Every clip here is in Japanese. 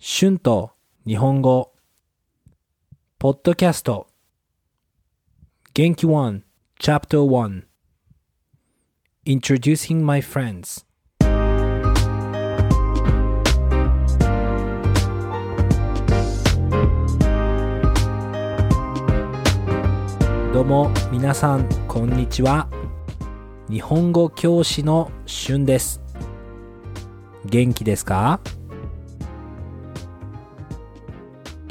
春と日本語。ポッドキャスト。元気1 Chapter 1 Introducing my friends どうも皆さんこんにちは。日本語教師の春です。元気ですか？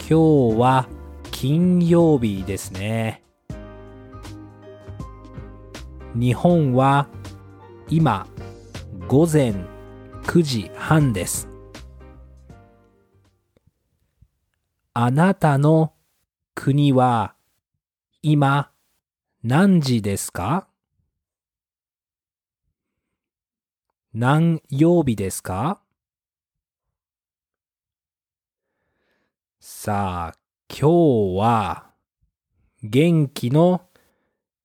今日は金曜日ですね。日本は今午前9時半です。あなたの国は今何時ですか？何曜日ですか？さあ、今日は元気の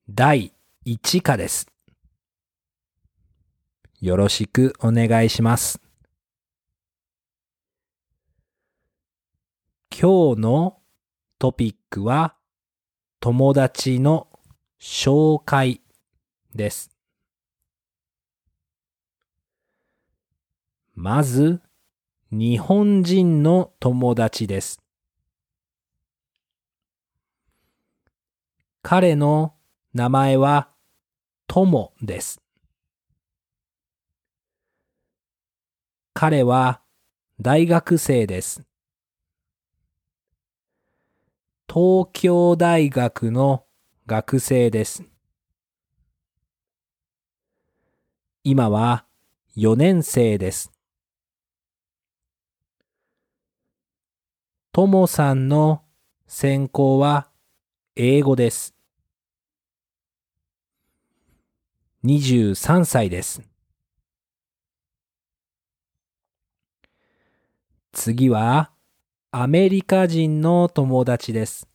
第一課です。よろしくお願いします。今日のトピックは友達の紹介です。まず、日本人の友達です。彼の名前はトモです。彼は大学生です。東京大学の学生です。今は4年生です。ともさんの専攻は英語です。23歳です。次はアメリカ人の友達です。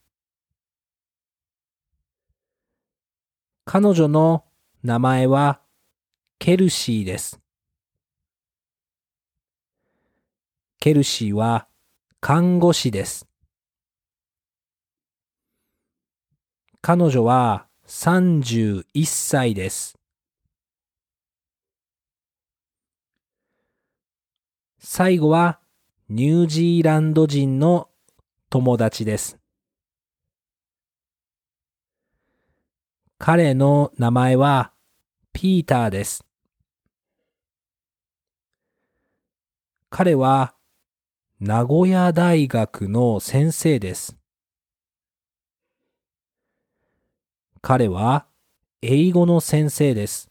彼女の名前はケルシーです。ケルシーは看護師です。彼女は31歳です。最後はニュージーランド人の友達です。彼の名前はピーターです。彼は名古屋大学の先生です。彼は英語の先生です。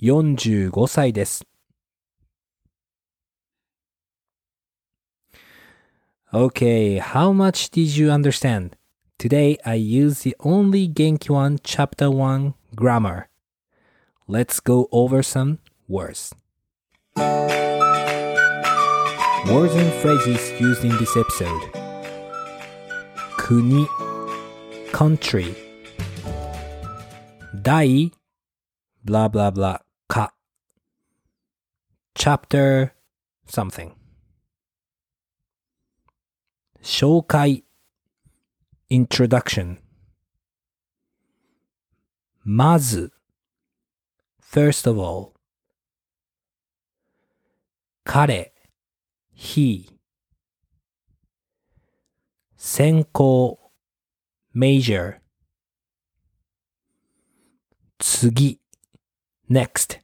45歳です。Okay, how much did you understand? Today I use the only Genki one chapter 1 grammar. Let's go over some words. Words and phrases used in this episode. 国 country 第 blah blah blah か chapter something 紹介 introduction まず first of all 彼 he 先行 major 次 next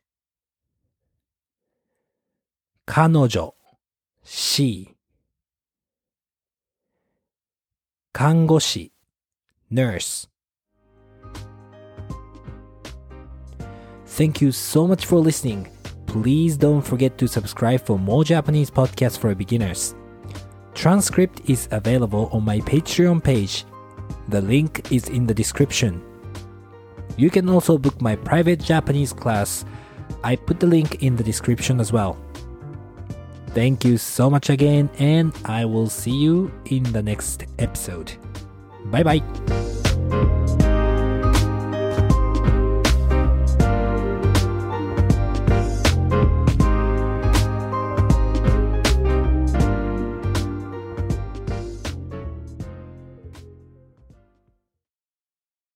彼女 she 看護師 nurse Thank you so much for listening. Please don't forget to subscribe for more Japanese podcasts for beginners. Transcript is available on my Patreon page The link is in the description. You can also book my private Japanese class. I put the link in the description as well. Thank you so much again, and I will see you in the next episode. Bye bye.